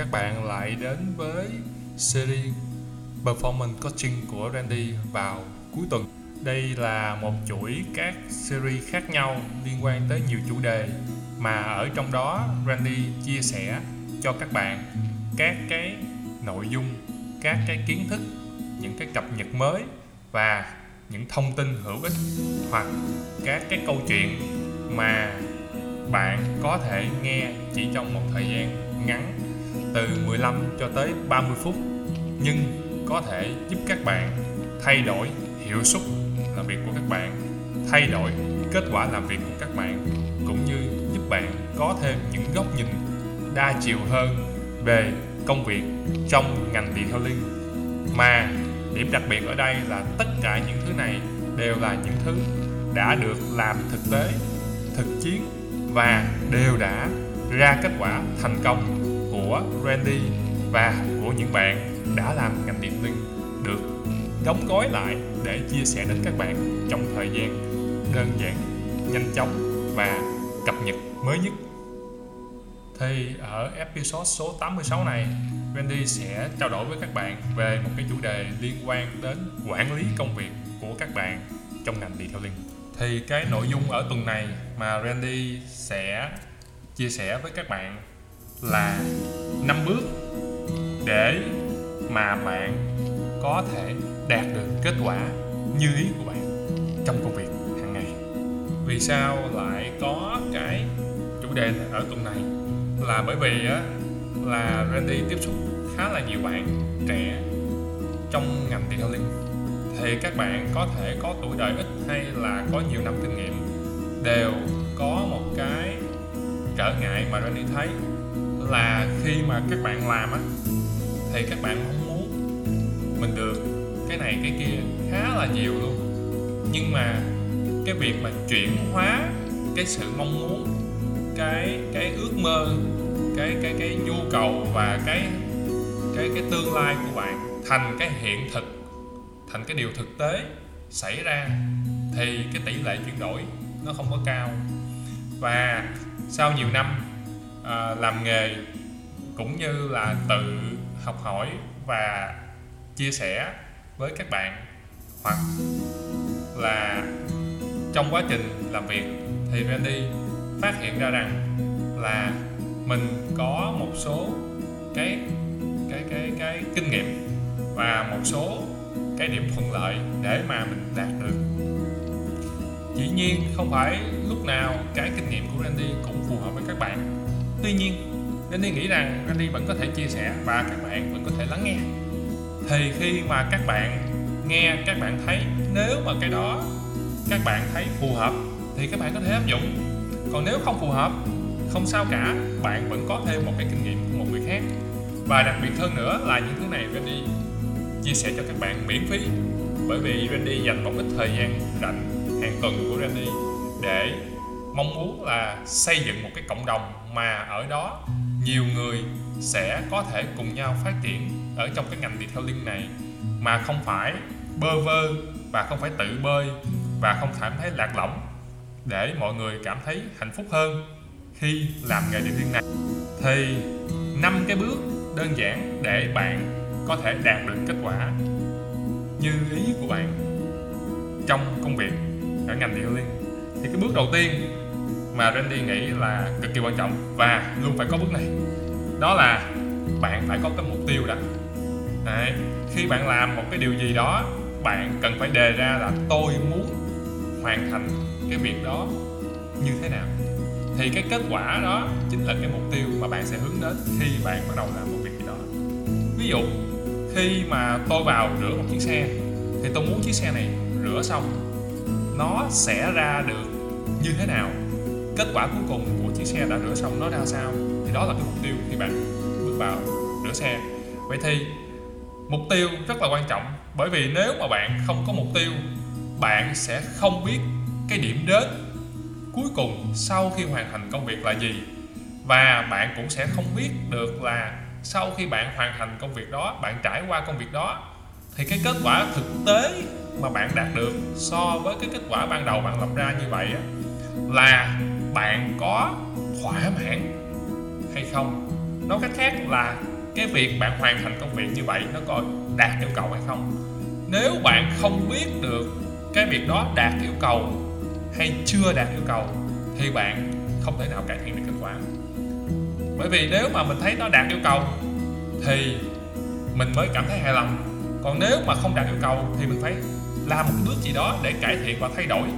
các bạn lại đến với series Performance Coaching của Randy vào cuối tuần. Đây là một chuỗi các series khác nhau liên quan tới nhiều chủ đề mà ở trong đó Randy chia sẻ cho các bạn các cái nội dung, các cái kiến thức, những cái cập nhật mới và những thông tin hữu ích hoặc các cái câu chuyện mà bạn có thể nghe chỉ trong một thời gian ngắn từ 15 cho tới 30 phút, nhưng có thể giúp các bạn thay đổi hiệu suất làm việc của các bạn, thay đổi kết quả làm việc của các bạn, cũng như giúp bạn có thêm những góc nhìn đa chiều hơn về công việc trong ngành detailing mà điểm đặc biệt ở đây là tất cả những thứ này đều là những thứ đã được làm thực tế, thực chiến và đều đã ra kết quả thành công của Randy và của những bạn đã làm ngành điện tin được đóng gói lại để chia sẻ đến các bạn trong thời gian đơn giản, nhanh chóng và cập nhật mới nhất. Thì ở episode số 86 này, Randy sẽ trao đổi với các bạn về một cái chủ đề liên quan đến quản lý công việc của các bạn trong ngành detailing. Thì cái nội dung ở tuần này mà Randy sẽ chia sẻ với các bạn là năm bước để mà bạn có thể đạt được kết quả như ý của bạn trong công việc hàng ngày. Vì sao lại có cái chủ đề ở tuần này? Là bởi vì á, là Randy tiếp xúc khá là nhiều bạn trẻ trong ngành detailing. Thì các bạn có thể có tuổi đời ít hay là có nhiều năm kinh nghiệm đều có một cái trở ngại mà Randy thấy là khi mà các bạn làm á, thì các bạn mong muốn mình được cái này, cái kia, khá là nhiều luôn. Nhưng mà cái việc mà chuyển hóa cái sự mong muốn, cái cái ước mơ, cái cái cái nhu cầu và cái cái cái tương lai của bạn thành cái hiện thực, thành cái điều thực tế xảy ra, thì cái tỷ lệ chuyển đổi nó không có cao. Và sau nhiều năm à, làm nghề cũng như là tự học hỏi và chia sẻ với các bạn. Hoặc là trong quá trình làm việc thì Randy phát hiện ra rằng là mình có một số cái cái cái cái kinh nghiệm và một số cái điểm thuận lợi để mà mình đạt được. Dĩ nhiên không phải lúc nào cái kinh nghiệm của Randy cũng phù hợp với các bạn tuy nhiên, nên đi nghĩ rằng Randy vẫn có thể chia sẻ và các bạn vẫn có thể lắng nghe. Thì khi mà các bạn nghe, các bạn thấy, nếu mà cái đó các bạn thấy phù hợp, thì các bạn có thể áp dụng. Còn nếu không phù hợp, không sao cả, bạn vẫn có thêm một cái kinh nghiệm của một người khác. Và đặc biệt hơn nữa là những thứ này Randy chia sẻ cho các bạn miễn phí, bởi vì Randy dành một ít thời gian rảnh hàng tuần của Randy để mong muốn là xây dựng một cái cộng đồng mà ở đó nhiều người sẽ có thể cùng nhau phát triển ở trong cái ngành detailing này, mà không phải bơ vơ và không phải tự bơi và không cảm thấy lạc lõng để mọi người cảm thấy hạnh phúc hơn khi làm nghề detailing này. Thì năm cái bước đơn giản để bạn có thể đạt được kết quả như ý của bạn trong công việc ở ngành detailing thì cái bước đầu tiên mà Randy nghĩ là cực kỳ quan trọng và luôn phải có bước này. Đó là bạn phải có cái mục tiêu đó Đấy. khi bạn làm một cái điều gì đó, bạn cần phải đề ra là tôi muốn hoàn thành cái việc đó như thế nào. Thì cái kết quả đó chính là cái mục tiêu mà bạn sẽ hướng đến khi bạn bắt đầu làm một việc gì đó. Ví dụ, khi mà tôi vào rửa một chiếc xe, thì tôi muốn chiếc xe này rửa xong, nó sẽ ra được như thế nào? Kết quả cuối cùng của chiếc xe đã rửa xong nó ra sao? Thì đó là cái mục tiêu khi bạn bước vào rửa xe. Vậy thì, mục tiêu rất là quan trọng, bởi vì nếu mà bạn không có mục tiêu, bạn sẽ không biết cái điểm đến cuối cùng sau khi hoàn thành công việc là gì. Và bạn cũng sẽ không biết được là sau khi bạn hoàn thành công việc đó, bạn trải qua công việc đó, thì cái kết quả thực tế mà bạn đạt được so với cái kết quả ban đầu bạn lập ra như vậy là bạn có thỏa mãn hay không? Nói cách khác là cái việc bạn hoàn thành công việc như vậy nó có đạt yêu cầu hay không? Nếu bạn không biết được cái việc đó đạt yêu cầu hay chưa đạt yêu cầu, thì bạn không thể nào cải thiện được kết quả. Bởi vì nếu mà mình thấy nó đạt yêu cầu, thì mình mới cảm thấy hài lòng. Còn nếu mà không đạt yêu cầu, thì mình phải làm một bước gì đó để cải thiện và thay đổi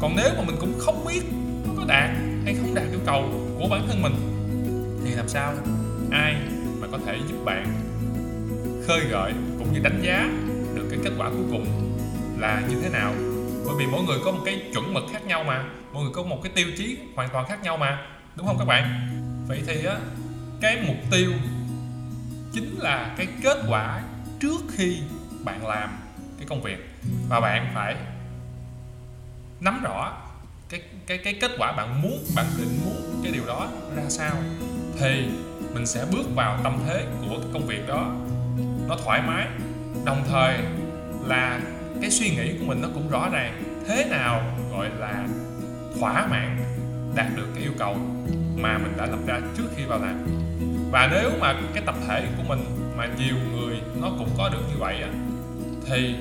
còn nếu mà mình cũng không biết nó có đạt hay không đạt yêu cầu của bản thân mình, thì làm sao? Ai mà có thể giúp bạn khơi gợi cũng như đánh giá được cái kết quả cuối cùng là như thế nào? Bởi vì mỗi người có một cái chuẩn mực khác nhau mà, mỗi người có một cái tiêu chí hoàn toàn khác nhau mà, đúng không các bạn? Vậy thì á, cái mục tiêu chính là cái kết quả trước khi bạn làm cái công việc. Và bạn phải nắm rõ cái cái cái kết quả bạn muốn, bạn định muốn cái điều đó ra sao, thì mình sẽ bước vào tâm thế của cái công việc đó. Nó thoải mái, đồng thời là cái suy nghĩ của mình nó cũng rõ ràng. Thế nào gọi là thỏa mãn đạt được cái yêu cầu mà mình đã lập ra trước khi vào làm. Và nếu mà cái tập thể của mình mà nhiều người nó cũng có được như vậy thì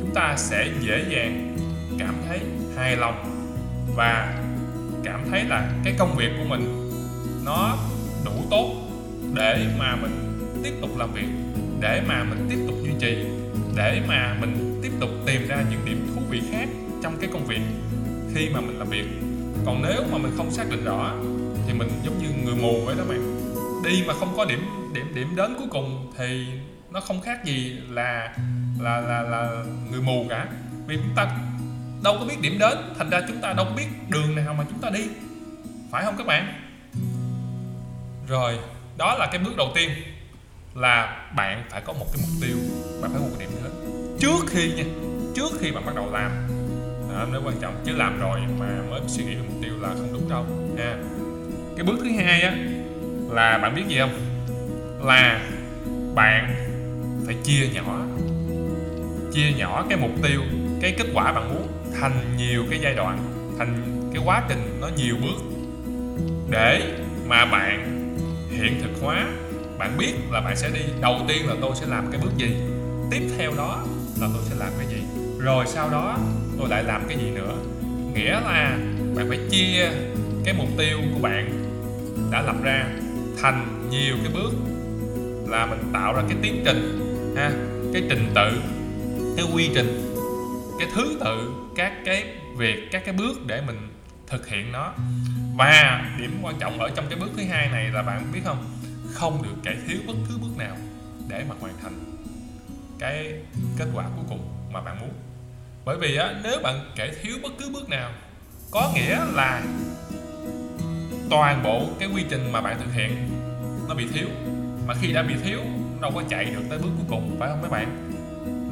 chúng ta sẽ dễ dàng cảm thấy hài lòng và cảm thấy là cái công việc của mình nó đủ tốt để mà mình tiếp tục làm việc, để mà mình tiếp tục duy trì, để mà mình tiếp tục tìm ra những điểm thú vị khác trong cái công việc khi mà mình làm việc. Còn nếu mà mình không xác định rõ thì mình giống như người mù vậy đó bạn. Đi mà không có điểm điểm điểm đến cuối cùng thì nó không khác gì là là là là người mù cả. Vì chúng ta đâu có biết điểm đến thành ra chúng ta đâu có biết đường nào mà chúng ta đi. Phải không các bạn? Rồi đó là cái bước đầu tiên là bạn phải có một cái mục tiêu bạn phải có một cái điểm đến. Trước khi nha trước khi bạn bắt đầu làm đó, nó quan trọng chứ làm rồi mà mới suy nghĩ về mục tiêu là không đúng đâu nha cái bước thứ hai á là bạn biết gì không? Là bạn phải chia nhỏ chia nhỏ cái mục tiêu cái kết quả bạn muốn thành nhiều cái giai đoạn, thành cái quá trình nó nhiều bước để mà bạn hiện thực hóa, bạn biết là bạn sẽ đi, đầu tiên là tôi sẽ làm cái bước gì, tiếp theo đó là tôi sẽ làm cái gì, rồi sau đó tôi lại làm cái gì nữa. Nghĩa là bạn phải chia cái mục tiêu của bạn đã lập ra thành nhiều cái bước, là mình tạo ra cái tiến trình ha, cái trình tự, cái quy trình cái thứ tự các cái việc các cái bước để mình thực hiện nó. Và điểm quan trọng ở trong cái bước thứ hai này là bạn biết không? Không được kể thiếu bất cứ bước nào để mà hoàn thành cái kết quả cuối cùng mà bạn muốn. Bởi vì á, nếu bạn kể thiếu bất cứ bước nào có nghĩa là toàn bộ cái quy trình mà bạn thực hiện nó bị thiếu. Mà khi đã bị thiếu đâu có chạy được tới bước cuối cùng phải không mấy bạn?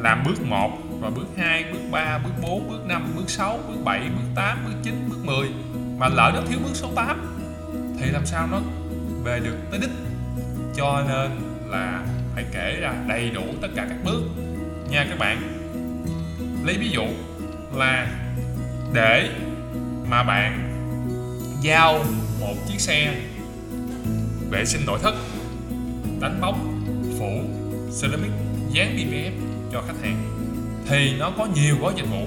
Làm bước 1 rồi bước 2, bước 3, bước 4, bước 5, bước 6, bước 7, bước 8, bước 9, bước 10 mà lỡ nó thiếu bước số 8 thì làm sao nó về được tới đích? Cho nên là phải kể ra đầy đủ tất cả các bước. Nha các bạn lấy ví dụ là để mà bạn giao một chiếc xe vệ sinh nội thất đánh bóng phủ ceramic dán BBF cho khách hàng thì nó có nhiều gói dịch vụ.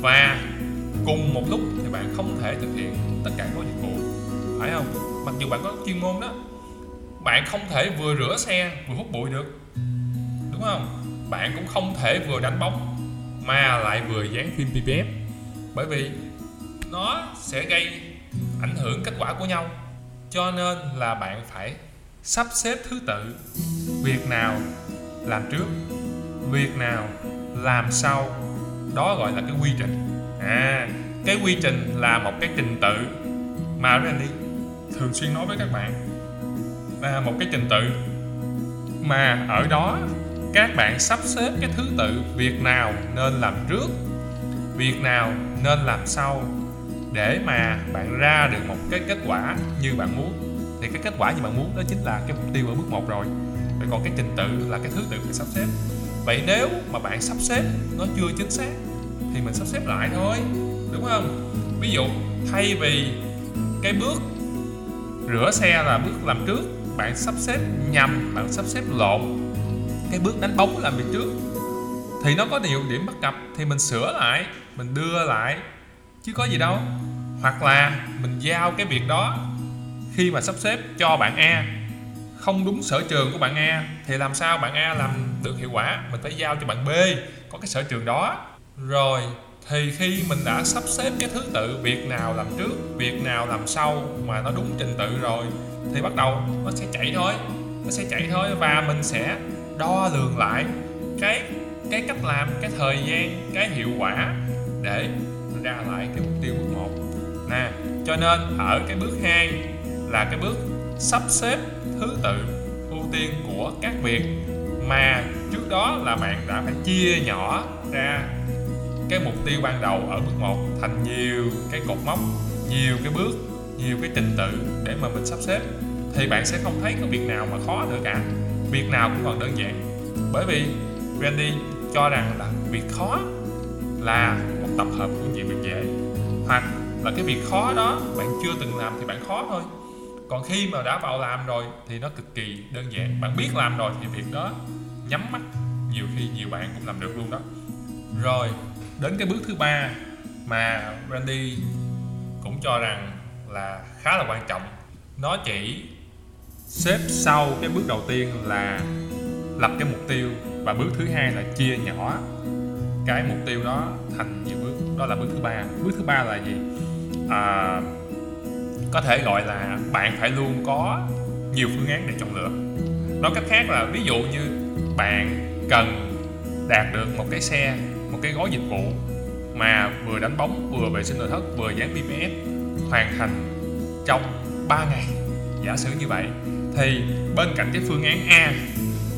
Và cùng một lúc thì bạn không thể thực hiện tất cả gói dịch vụ, phải không? Mặc dù bạn có chuyên môn đó, bạn không thể vừa rửa xe vừa hút bụi được, đúng không? Bạn cũng không thể vừa đánh bóng, mà lại vừa dán phim PPF bởi vì nó sẽ gây ảnh hưởng kết quả của nhau, cho nên là bạn phải sắp xếp thứ tự, việc nào làm trước, việc nào làm sau đó gọi là cái quy trình. À cái quy trình là một cái trình tự mà Randy thường xuyên nói với các bạn. Là một cái trình tự mà ở đó các bạn sắp xếp cái thứ tự việc nào nên làm trước, việc nào nên làm sau để mà bạn ra được một cái kết quả như bạn muốn. Thì cái kết quả như bạn muốn đó chính là cái mục tiêu ở bước 1 rồi. Vậy còn cái trình tự là cái thứ tự phải sắp xếp vậy nếu mà bạn sắp xếp nó chưa chính xác, thì mình sắp xếp lại thôi, đúng không? Ví dụ, thay vì cái bước rửa xe là bước làm trước, bạn sắp xếp nhầm, bạn sắp xếp lộn. Cái bước đánh bóng làm việc trước, thì nó có nhiều điểm bất cập, thì mình sửa lại, mình đưa lại, chứ có gì đâu. Hoặc là mình giao cái việc đó, khi mà sắp xếp cho bạn A, không đúng sở trường của bạn A, thì làm sao bạn A làm được hiệu quả, mình phải giao cho bạn B, có cái sở trường đó. Rồi, thì khi mình đã sắp xếp cái thứ tự, việc nào làm trước, việc nào làm sau mà nó đúng trình tự rồi, thì bắt đầu nó sẽ chạy thôi. Nó sẽ chạy thôi và mình sẽ đo lường lại cái cái cách làm, cái thời gian, cái hiệu quả để ra lại cái mục tiêu bước một. Nè, cho nên ở cái bước 2 là cái bước sắp xếp thứ tự ưu tiên của các việc mà trước đó là bạn đã phải chia nhỏ ra cái mục tiêu ban đầu ở bước 1 thành nhiều cái cột mốc, nhiều cái bước, nhiều cái trình tự để mà mình sắp xếp. Thì bạn sẽ không thấy có việc nào mà khó nữa cả. Việc nào cũng còn đơn giản. Bởi vì Randy cho rằng là việc khó là một tập hợp của nhiều việc dễ. Hoặc là cái việc khó đó bạn chưa từng làm thì bạn khó thôi còn khi mà đã vào làm rồi thì nó cực kỳ đơn giản. Bạn biết làm rồi thì việc đó nhắm mắt nhiều khi nhiều bạn cũng làm được luôn đó. Rồi đến cái bước thứ ba mà Randy cũng cho rằng là khá là quan trọng. Nó chỉ xếp sau cái bước đầu tiên là lập cái mục tiêu và bước thứ hai là chia nhỏ cái mục tiêu đó thành nhiều bước. Đó là bước thứ ba. Bước thứ ba là gì? À, có thể gọi là bạn phải luôn có nhiều phương án để chọn lựa. Nói cách khác là ví dụ như bạn cần đạt được một cái xe một cái gói dịch vụ mà vừa đánh bóng vừa vệ sinh nội thất vừa dán PPF hoàn thành trong 3 ngày. Giả sử như vậy thì bên cạnh cái phương án A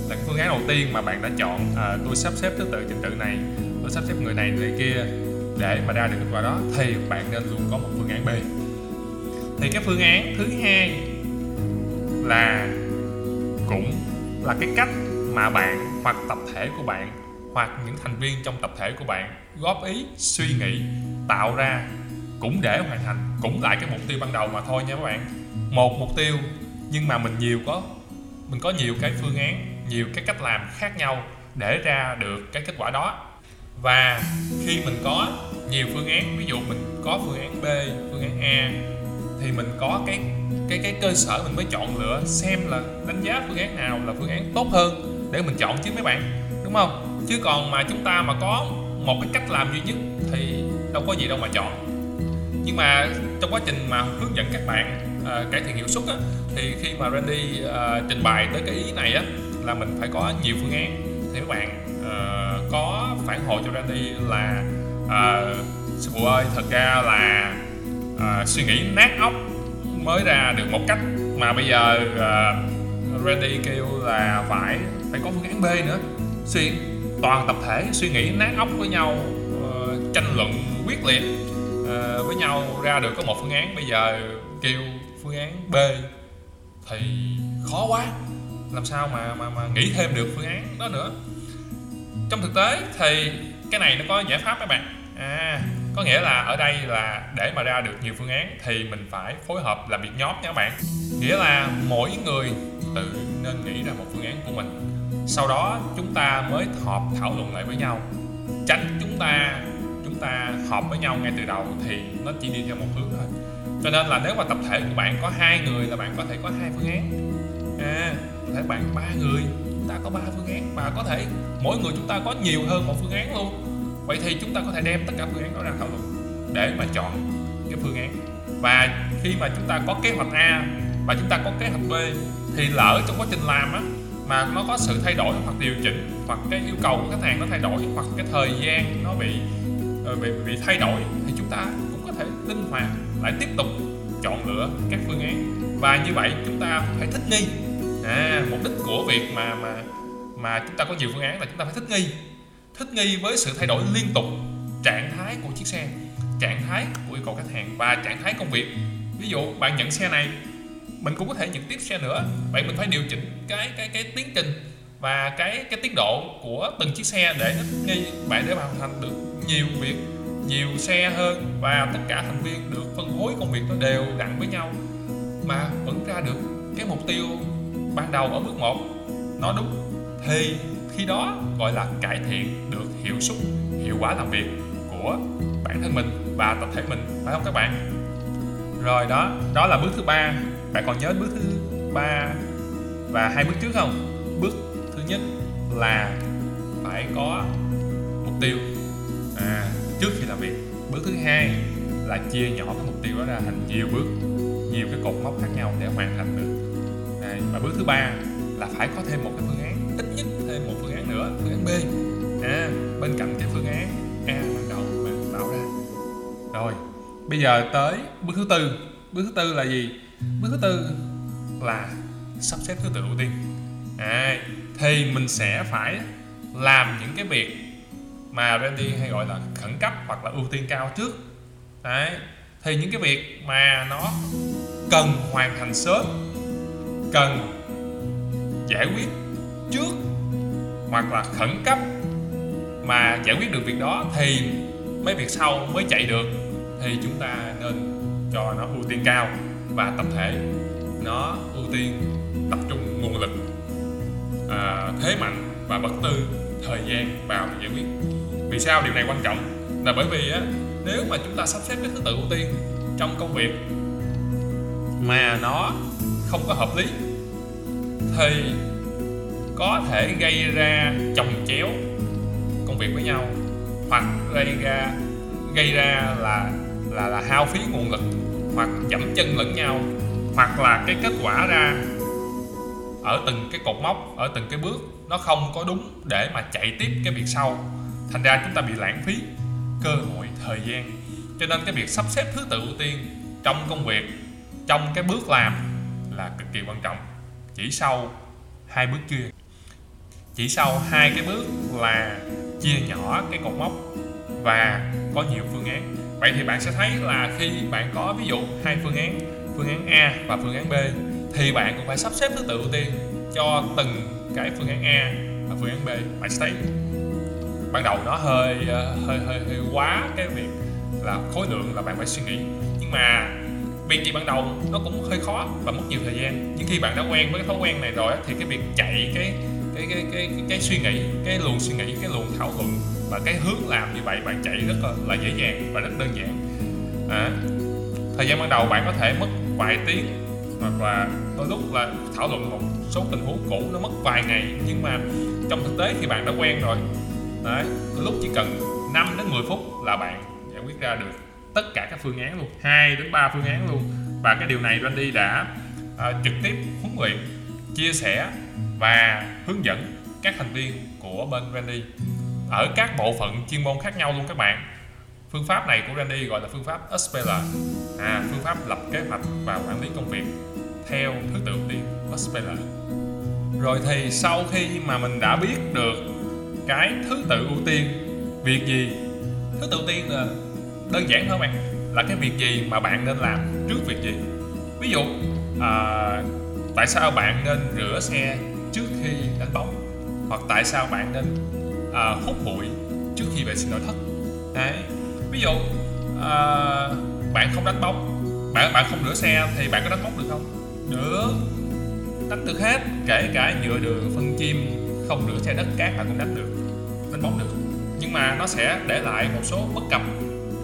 là cái phương án đầu tiên mà bạn đã chọn à, tôi sắp xếp thứ tự trình tự này tôi sắp xếp người này người kia để mà ra được kết quả đó thì bạn nên luôn có một phương án B thì cái phương án thứ hai là cũng là cái cách mà bạn hoặc tập thể của bạn hoặc những thành viên trong tập thể của bạn góp ý, suy nghĩ, tạo ra cũng để hoàn thành, cũng lại cái mục tiêu ban đầu mà thôi nha các bạn. Một mục tiêu, nhưng mà mình nhiều có, mình có nhiều cái phương án, nhiều cái cách làm khác nhau để ra được cái kết quả đó. Và khi mình có nhiều phương án, ví dụ mình có phương án B, phương án A thì mình có cái cái cái cơ sở mình mới chọn lựa xem là đánh giá phương án nào là phương án tốt hơn để mình chọn chứ mấy bạn đúng không? Chứ còn mà chúng ta mà có một cái cách làm duy nhất thì đâu có gì đâu mà chọn. Nhưng mà trong quá trình mà hướng dẫn các bạn uh, cải thiện hiệu suất á, thì khi mà Randy uh, trình bày tới cái ý này á là mình phải có nhiều phương án. Thì các bạn uh, có phản hồi cho Randy là uh, sư phụ ơi thật ra là uh, suy nghĩ nát óc mới ra được một cách mà bây giờ uh, Randy kêu là phải phải có phương án B nữa. Suy toàn tập thể suy nghĩ nát óc với nhau uh, tranh luận quyết liệt uh, với nhau ra được có một phương án. Bây giờ kêu phương án B thì khó quá. Làm sao mà mà mà nghĩ thêm được phương án đó nữa? Trong thực tế thì cái này nó có giải pháp các bạn. À có nghĩa là ở đây là để mà ra được nhiều phương án thì mình phải phối hợp làm việc nhóm nha các bạn. Nghĩa là mỗi người tự nên nghĩ ra một phương án của mình. Sau đó chúng ta mới họp thảo luận lại với nhau. Tránh chúng ta chúng ta họp với nhau ngay từ đầu thì nó chỉ đi theo một hướng thôi. Cho nên là nếu mà tập thể của bạn có hai người là bạn có thể có hai phương án. À có thể bạn ba người chúng ta có ba phương án. Và có thể mỗi người chúng ta có nhiều hơn một phương án luôn vậy thì chúng ta có thể đem tất cả phương án đó ra thảo luận để mà chọn cái phương án. Và khi mà chúng ta có kế hoạch A và chúng ta có kế hoạch B, thì lỡ trong quá trình làm á, mà nó có sự thay đổi hoặc điều chỉnh hoặc cái yêu cầu của khách hàng nó thay đổi hoặc cái thời gian nó bị ờ, bị bị thay đổi, thì chúng ta cũng có thể linh hoạt lại tiếp tục chọn lựa các phương án. Và như vậy chúng ta phải thích nghi. À mục đích của việc mà mà mà chúng ta có nhiều phương án là chúng ta phải thích nghi thích nghi với sự thay đổi liên tục, trạng thái của chiếc xe, trạng thái của yêu cầu khách hàng và trạng thái công việc. Ví dụ, bạn nhận xe này, mình cũng có thể nhận tiếp xe nữa. Vậy mình phải điều chỉnh cái cái cái tiến trình và cái cái tiến độ của từng chiếc xe để thích nghi, bạn để hoàn thành được nhiều việc, nhiều xe hơn và tất cả thành viên được phân phối công việc nó đều đặn với nhau mà vẫn ra được cái mục tiêu ban đầu ở bước 1 nó đúng, thì khi đó gọi là cải thiện được hiệu suất hiệu quả làm việc của bản thân mình và tập thể mình phải không các bạn? Rồi đó đó là bước thứ ba. Bạn còn nhớ bước thứ ba và hai bước trước không? Bước thứ nhất là phải có mục tiêu. À, trước khi làm việc bước thứ hai là chia nhỏ cái mục tiêu đó ra thành nhiều bước nhiều cái cột mốc khác nhau để hoàn thành được. À, và bước thứ ba là phải có thêm một cái phương án ít nhất thêm một phương nữa. Phương án B à, bên cạnh cái phương án A ban đầu mà tạo ra. Rồi bây giờ tới bước thứ tư. Bước thứ tư là gì? Bước thứ tư là sắp xếp thứ tự ưu tiên. À, thì mình sẽ phải làm những cái việc mà Randy hay gọi là khẩn cấp hoặc là ưu tiên cao trước. Đấy. thì những cái việc mà nó cần hoàn thành sớm cần giải quyết trước hoặc là khẩn cấp mà giải quyết được việc đó thì mấy việc sau mới chạy được thì chúng ta nên cho nó ưu tiên cao và tập thể nó ưu tiên tập trung nguồn lực à, thế mạnh và bất tư thời gian vào giải quyết. Vì sao điều này quan trọng? Là bởi vì á nếu mà chúng ta sắp xếp cái thứ tự ưu tiên trong công việc mà nó không có hợp lý thì có thể gây ra chồng chéo, công việc với nhau, hoặc gây ra gây ra là là là hao phí nguồn lực, hoặc dẫm chân lẫn nhau, hoặc là cái kết quả ra ở từng cái cột mốc, ở từng cái bước, nó không có đúng để mà chạy tiếp cái việc sau. Thành ra chúng ta bị lãng phí cơ hội thời gian. Cho nên cái việc sắp xếp thứ tự ưu tiên trong công việc, trong cái bước làm là cực kỳ quan trọng. Chỉ sau hai bước kia chỉ sau hai cái bước là chia nhỏ cái cột mốc và có nhiều phương án. Vậy thì bạn sẽ thấy là khi bạn có ví dụ hai phương án phương án A và phương án B thì bạn cũng phải sắp xếp thứ tự ưu tiên cho từng cái phương án A và phương án B. Bạn sẽ thấy ban đầu nó hơi hơi hơi, hơi quá cái việc là khối lượng là bạn phải suy nghĩ. Nhưng mà việc gì ban đầu nó cũng hơi khó và mất nhiều thời gian. Nhưng khi bạn đã quen với cái thói quen này rồi thì cái việc chạy cái cái cái cái cái, cái suy nghĩ cái luồng suy nghĩ cái luồng thảo luận và cái hướng làm như vậy bạn chạy rất là, là dễ dàng và rất đơn giản. À, thời gian ban đầu bạn có thể mất vài tiếng hoặc là đôi lúc là thảo luận một số tình huống cũ nó mất vài ngày nhưng mà trong thực tế thì bạn đã quen rồi. Đấy đôi lúc chỉ cần 5 đến 10 phút là bạn giải quyết ra được tất cả các phương án luôn 2 đến 3 phương án luôn. Và cái điều này Randy đã uh, trực tiếp huấn luyện chia sẻ và hướng dẫn các thành viên của bên Randy ở các bộ phận chuyên môn khác nhau luôn các bạn. Phương pháp này của Randy gọi là phương pháp SPL à, phương pháp lập kế hoạch và quản lý công việc theo thứ tự ưu tiên SPL rồi thì sau khi mà mình đã biết được cái thứ tự ưu tiên việc gì? Thứ tự ưu tiên là đơn giản thôi bạn là cái việc gì mà bạn nên làm trước việc gì? Ví dụ à, tại sao bạn nên rửa xe trước khi đánh bóng? Hoặc tại sao bạn nên à, hút bụi trước khi vệ sinh nội thất? Đấy. Ví dụ à, bạn không đánh bóng bạn bạn không rửa xe thì bạn có đánh bóng được không? Được. Đánh được hết kể cả nhựa đường phân chim không rửa xe đất cát bạn cũng đánh được đánh bóng được. Nhưng mà nó sẽ để lại một số bất cập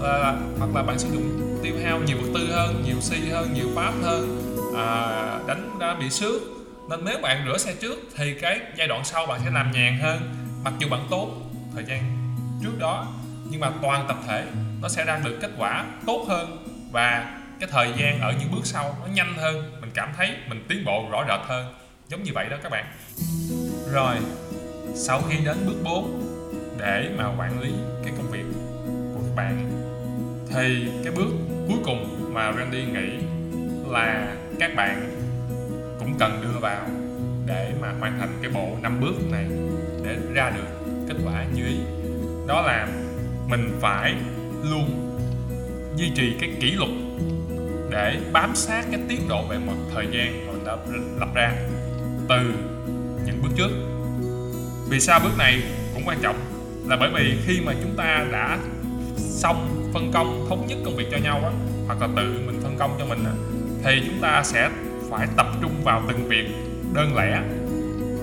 à, hoặc là bạn sử dụng tiêu hao nhiều vật tư hơn nhiều xi hơn nhiều pháp hơn à, đánh đã bị xước. Nên nếu bạn rửa xe trước thì cái giai đoạn sau bạn sẽ làm nhàn hơn mặc dù bạn tốt thời gian trước đó nhưng mà toàn tập thể nó sẽ ra được kết quả tốt hơn và cái thời gian ở những bước sau nó nhanh hơn. Mình cảm thấy mình tiến bộ rõ rệt hơn giống như vậy đó các bạn. Rồi sau khi đến bước 4 để mà quản lý cái công việc của các bạn thì cái bước cuối cùng mà Randy nghĩ là các bạn cũng cần đưa vào để mà hoàn thành cái bộ năm bước này để ra được kết quả như ý. Đó là mình phải luôn duy trì cái kỷ luật để bám sát cái tiến độ về mặt thời gian mà mình đã lập ra từ những bước trước. Vì sao bước này cũng quan trọng? Là bởi vì khi mà chúng ta đã xong phân công thống nhất công việc cho nhau á, hoặc là tự mình phân công cho mình á thì chúng ta sẽ phải tập trung vào từng việc đơn lẻ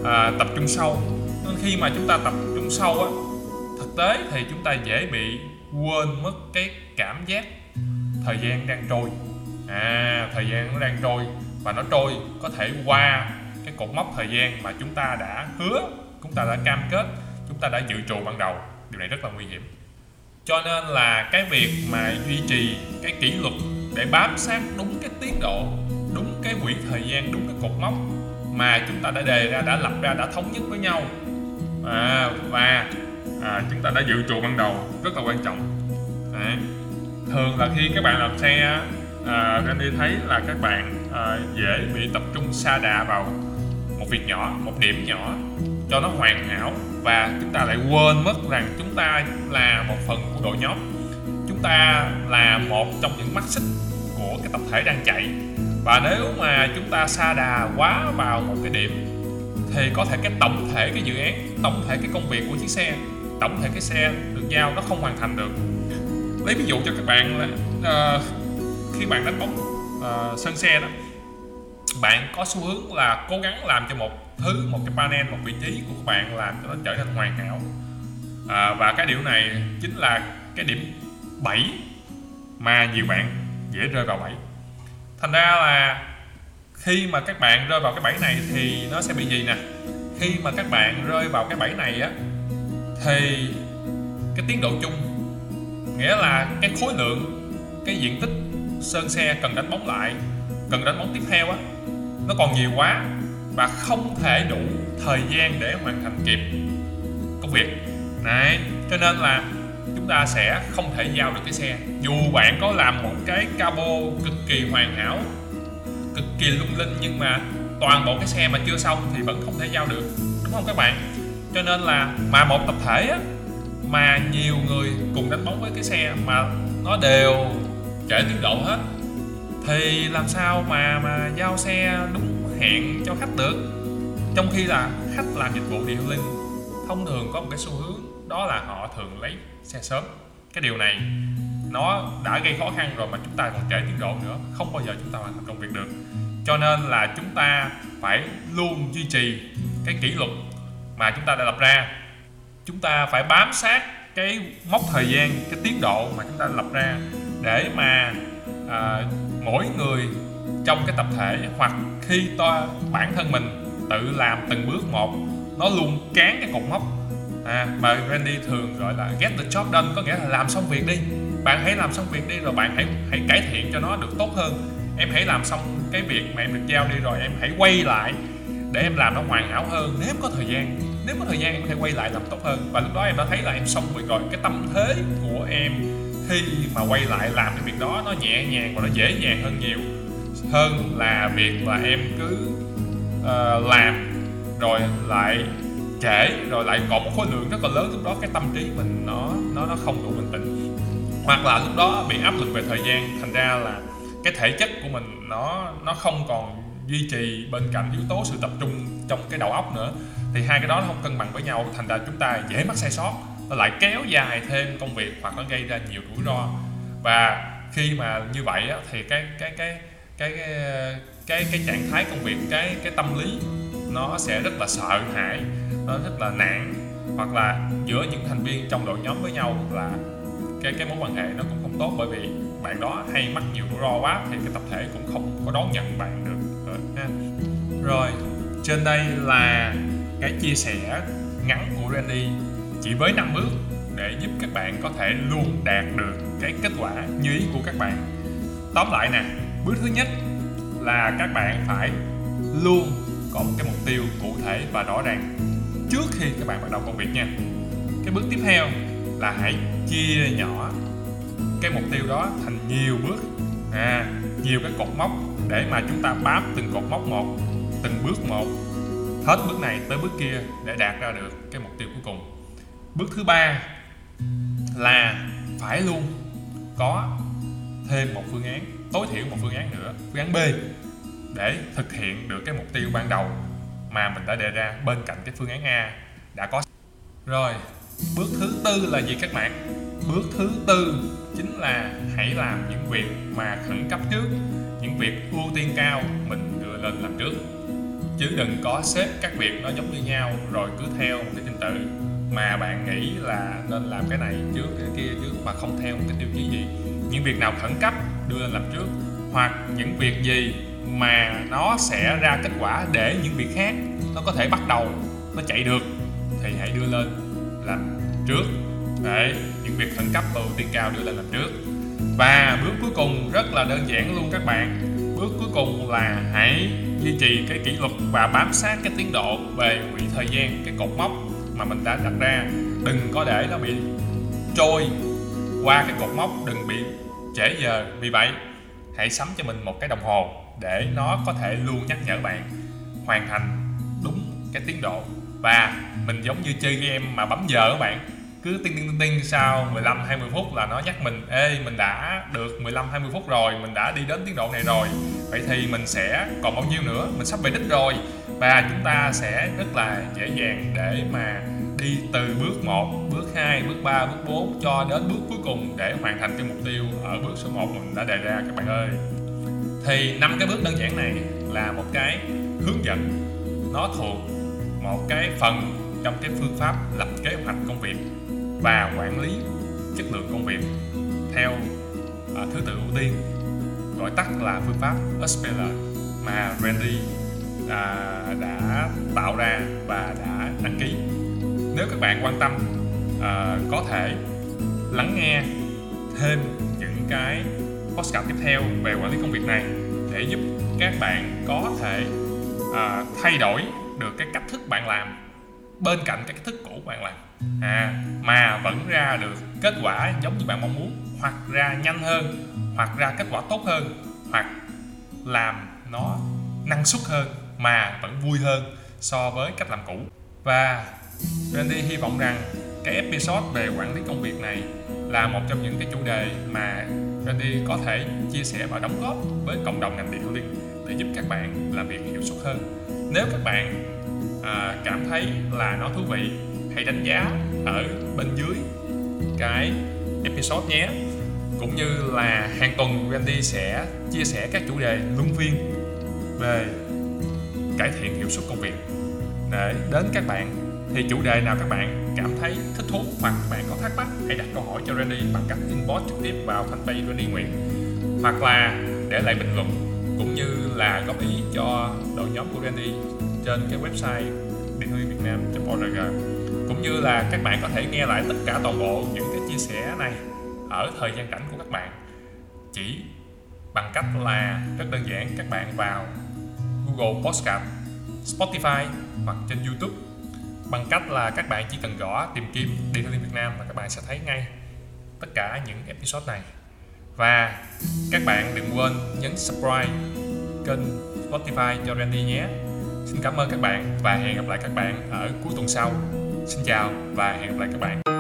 à, tập trung sâu. Nên khi mà chúng ta tập trung sâu á thực tế thì chúng ta dễ bị quên mất cái cảm giác thời gian đang trôi. À thời gian nó đang trôi và nó trôi có thể qua cái cột mốc thời gian mà chúng ta đã hứa chúng ta đã cam kết chúng ta đã dự trù ban đầu. Điều này rất là nguy hiểm. Cho nên là cái việc mà duy trì cái kỷ luật để bám sát đúng cái tiến độ đúng cái quỹ thời gian đúng cái cột mốc mà chúng ta đã đề ra đã lập ra đã thống nhất với nhau. À, và à, chúng ta đã dự trù ban đầu rất là quan trọng. Đấy. thường là khi các bạn làm xe à, Randy thấy là các bạn à, dễ bị tập trung xa đà vào một việc nhỏ một điểm nhỏ cho nó hoàn hảo và chúng ta lại quên mất rằng chúng ta là một phần của đội nhóm ta là một trong những mắt xích của cái tập thể đang chạy. Và nếu mà chúng ta xa đà quá vào một cái điểm thì có thể cái tổng thể cái dự án tổng thể cái công việc của chiếc xe tổng thể cái xe được giao nó không hoàn thành được. Lấy ví dụ cho các bạn là uh, khi bạn đánh bóng uh, sân xe đó bạn có xu hướng là cố gắng làm cho một thứ một cái panel một vị trí của các bạn làm cho nó trở nên hoàn hảo. À, và cái điều này chính là cái điểm 7 mà nhiều bạn, dễ rơi vào bẫy thành ra là khi mà các bạn rơi vào cái bẫy này thì nó sẽ bị gì nè? Khi mà các bạn rơi vào cái bẫy này á, thì cái tiến độ chung, nghĩa là cái khối lượng, cái diện tích sơn xe cần đánh bóng lại, cần đánh bóng tiếp theo á, nó còn nhiều quá và không thể đủ thời gian để hoàn thành kịp công việc. Này, cho nên là chúng ta sẽ không thể giao được cái xe. Dù bạn có làm một cái cabo cực kỳ hoàn hảo cực kỳ lung linh nhưng mà toàn bộ cái xe mà chưa xong thì vẫn không thể giao được. Đúng không các bạn? Cho nên là mà một tập thể á, mà nhiều người cùng đánh bóng với cái xe mà nó đều trễ tiến độ hết thì làm sao mà mà giao xe đúng hẹn cho khách được? Trong khi là khách làm dịch vụ điện linh thông thường có một cái xu hướng đó là họ thường lấy xe sớm. Cái điều này nó đã gây khó khăn rồi mà chúng ta còn trễ tiến độ nữa. Không bao giờ chúng ta hoàn thành công việc được. Cho nên là chúng ta phải luôn duy trì cái kỷ luật mà chúng ta đã lập ra. Chúng ta phải bám sát cái mốc thời gian cái tiến độ mà chúng ta lập ra để mà à, mỗi người trong cái tập thể hoặc khi to bản thân mình tự làm từng bước một nó luôn cán cái cột mốc à, mà Randy thường gọi là get the job done có nghĩa là làm xong việc đi. Bạn hãy làm xong việc đi rồi bạn hãy hãy cải thiện cho nó được tốt hơn. Em hãy làm xong cái việc mà em được giao đi rồi em hãy quay lại để em làm nó hoàn hảo hơn. Nếu có thời gian nếu có thời gian em có thể quay lại làm tốt hơn. Và lúc đó em đã thấy là em xong việc rồi. Cái tâm thế của em khi mà quay lại làm cái việc đó nó nhẹ nhàng và nó dễ dàng hơn nhiều. Hơn là việc là em cứ uh, làm rồi lại trễ rồi lại còn một khối lượng rất là lớn lúc đó cái tâm trí mình nó nó nó không đủ bình tĩnh. Hoặc là lúc đó bị áp lực về thời gian thành ra là cái thể chất của mình nó nó không còn duy trì bên cạnh yếu tố sự tập trung trong cái đầu óc nữa. Thì hai cái đó nó không cân bằng với nhau thành ra chúng ta dễ mắc sai sót nó lại kéo dài thêm công việc hoặc nó gây ra nhiều rủi ro. Và khi mà như vậy á, thì cái cái cái cái cái cái cái trạng thái công việc cái cái tâm lý nó sẽ rất là sợ hãi nó rất là nản hoặc là giữa những thành viên trong đội nhóm với nhau là cái cái mối quan hệ nó cũng không tốt bởi vì bạn đó hay mắc nhiều rủi ro quá thì cái tập thể cũng không có đón nhận bạn được. Rồi, ha. rồi trên đây là cái chia sẻ ngắn của Randy. Chỉ với 5 bước để giúp các bạn có thể luôn đạt được cái kết quả như ý của các bạn. Tóm lại nè bước thứ nhất là các bạn phải luôn có một cái mục tiêu cụ thể và rõ ràng trước khi các bạn bắt đầu công việc nha. Cái bước tiếp theo là hãy chia nhỏ cái mục tiêu đó thành nhiều bước. À nhiều cái cột mốc để mà chúng ta bám từng cột mốc một, từng bước một. Hết bước này tới bước kia để đạt ra được cái mục tiêu cuối cùng. Bước thứ ba là phải luôn có thêm một phương án, tối thiểu một phương án nữa, phương án B, để thực hiện được cái mục tiêu ban đầu mà mình đã đề ra bên cạnh cái phương án A đã có. Rồi, bước thứ tư là gì các bạn? Bước thứ tư chính là hãy làm những việc mà khẩn cấp trước, những việc ưu tiên cao mình đưa lên làm trước. Chứ đừng có xếp các việc nó giống như nhau rồi cứ theo một cái trình tự mà bạn nghĩ là nên làm cái này trước, cái kia trước mà không theo một cái tiêu chí gì. Những việc nào khẩn cấp đưa lên làm trước hoặc những việc gì mà nó sẽ ra kết quả để những việc khác nó có thể bắt đầu nó chạy được, thì hãy đưa lên làm trước. Để những việc khẩn cấp và ưu tiên cao đưa lên làm trước. Và bước cuối cùng rất là đơn giản luôn các bạn. Bước cuối cùng là hãy duy trì cái kỷ luật và bám sát cái tiến độ về quỹ thời gian, cái cột mốc mà mình đã đặt ra. Đừng có để nó bị trôi qua cái cột mốc, đừng bị trễ giờ vì vậy. Hãy sắm cho mình một cái đồng hồ để nó có thể luôn nhắc nhở bạn hoàn thành đúng cái tiến độ. Và mình giống như chơi game mà bấm giờ các bạn cứ tinh tinh tinh tinh sau 15 20 phút là nó nhắc mình ê mình đã được 15 20 phút rồi mình đã đi đến tiến độ này rồi. Vậy thì mình sẽ còn bao nhiêu nữa? Mình sắp về đích rồi. Và chúng ta sẽ rất là dễ dàng để mà đi từ bước 1, bước 2, bước 3, bước 4 cho đến bước cuối cùng để hoàn thành cái mục tiêu ở bước số 1 mình đã đề ra các bạn ơi. Thì năm cái bước đơn giản này là một cái hướng dẫn. Nó thuộc một cái phần trong cái phương pháp lập kế hoạch công việc và quản lý chất lượng công việc theo à, thứ tự ưu tiên. Gọi tắt là phương pháp SPL mà Randy à, đã tạo ra và đã đăng ký. Nếu các bạn quan tâm à, có thể lắng nghe thêm những cái postcard tiếp theo về quản lý công việc này để giúp các bạn có thể uh, thay đổi được cái cách thức bạn làm bên cạnh cái cách thức cũ bạn làm. À mà vẫn ra được kết quả giống như bạn mong muốn hoặc ra nhanh hơn hoặc ra kết quả tốt hơn hoặc làm nó năng suất hơn mà vẫn vui hơn so với cách làm cũ. Và Randy hy vọng rằng cái episode về quản lý công việc này là một trong những cái chủ đề mà Randy có thể chia sẻ và đóng góp với cộng đồng ngành detailing để giúp các bạn làm việc hiệu suất hơn. Nếu các bạn à, cảm thấy là nó thú vị hãy đánh giá ở bên dưới cái episode nhé. Cũng như là hàng tuần Randy sẽ chia sẻ các chủ đề luân phiên về cải thiện hiệu suất công việc. Để đến các bạn thì chủ đề nào các bạn cảm thấy thích thú hoặc bạn hãy đặt câu hỏi cho Randy bằng cách inbox trực tiếp vào fanpage Randy Nguyễn hoặc là để lại bình luận cũng như là góp ý cho đội nhóm của Randy trên cái website điện thoại việt nam.org cũng như là các bạn có thể nghe lại tất cả toàn bộ những cái chia sẻ này ở thời gian rảnh của các bạn chỉ bằng cách là rất đơn giản các bạn vào Google Podcast, Spotify hoặc trên YouTube bằng cách là các bạn chỉ cần gõ tìm kiếm Detailing Việt Nam và các bạn sẽ thấy ngay tất cả những episode này và các bạn đừng quên nhấn subscribe kênh Spotify cho Randy nhé Xin cảm ơn các bạn và hẹn gặp lại các bạn ở cuối tuần sau. Xin chào và hẹn gặp lại các bạn.